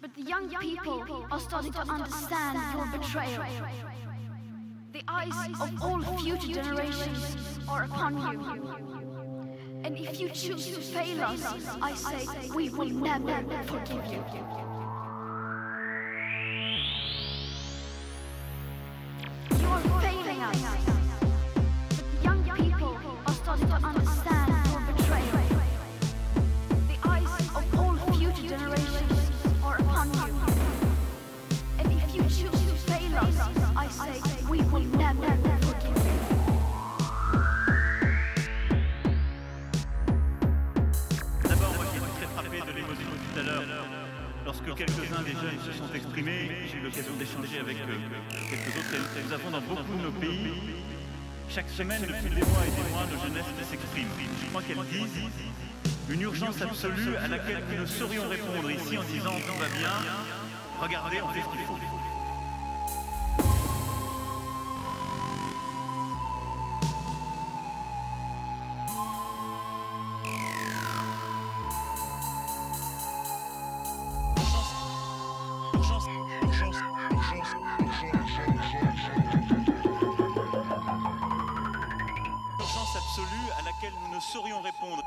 But the young people are starting to understand your betrayal. The eyes of all future generations are upon you. And if you choose to fail us, I say we will never forgive you. J'ai eu l'occasion d'échanger avec euh, quelques autres. Et Nous avons dans beaucoup de nos pays, chaque semaine, depuis des mois et des mois, nos jeunesses s'expriment. Je crois qu'elles disent une urgence absolue à laquelle nous ne saurions répondre ici en disant tout va bien, regardez, on fait ce qu'il faut. urgence, absolue à laquelle nous ne saurions répondre.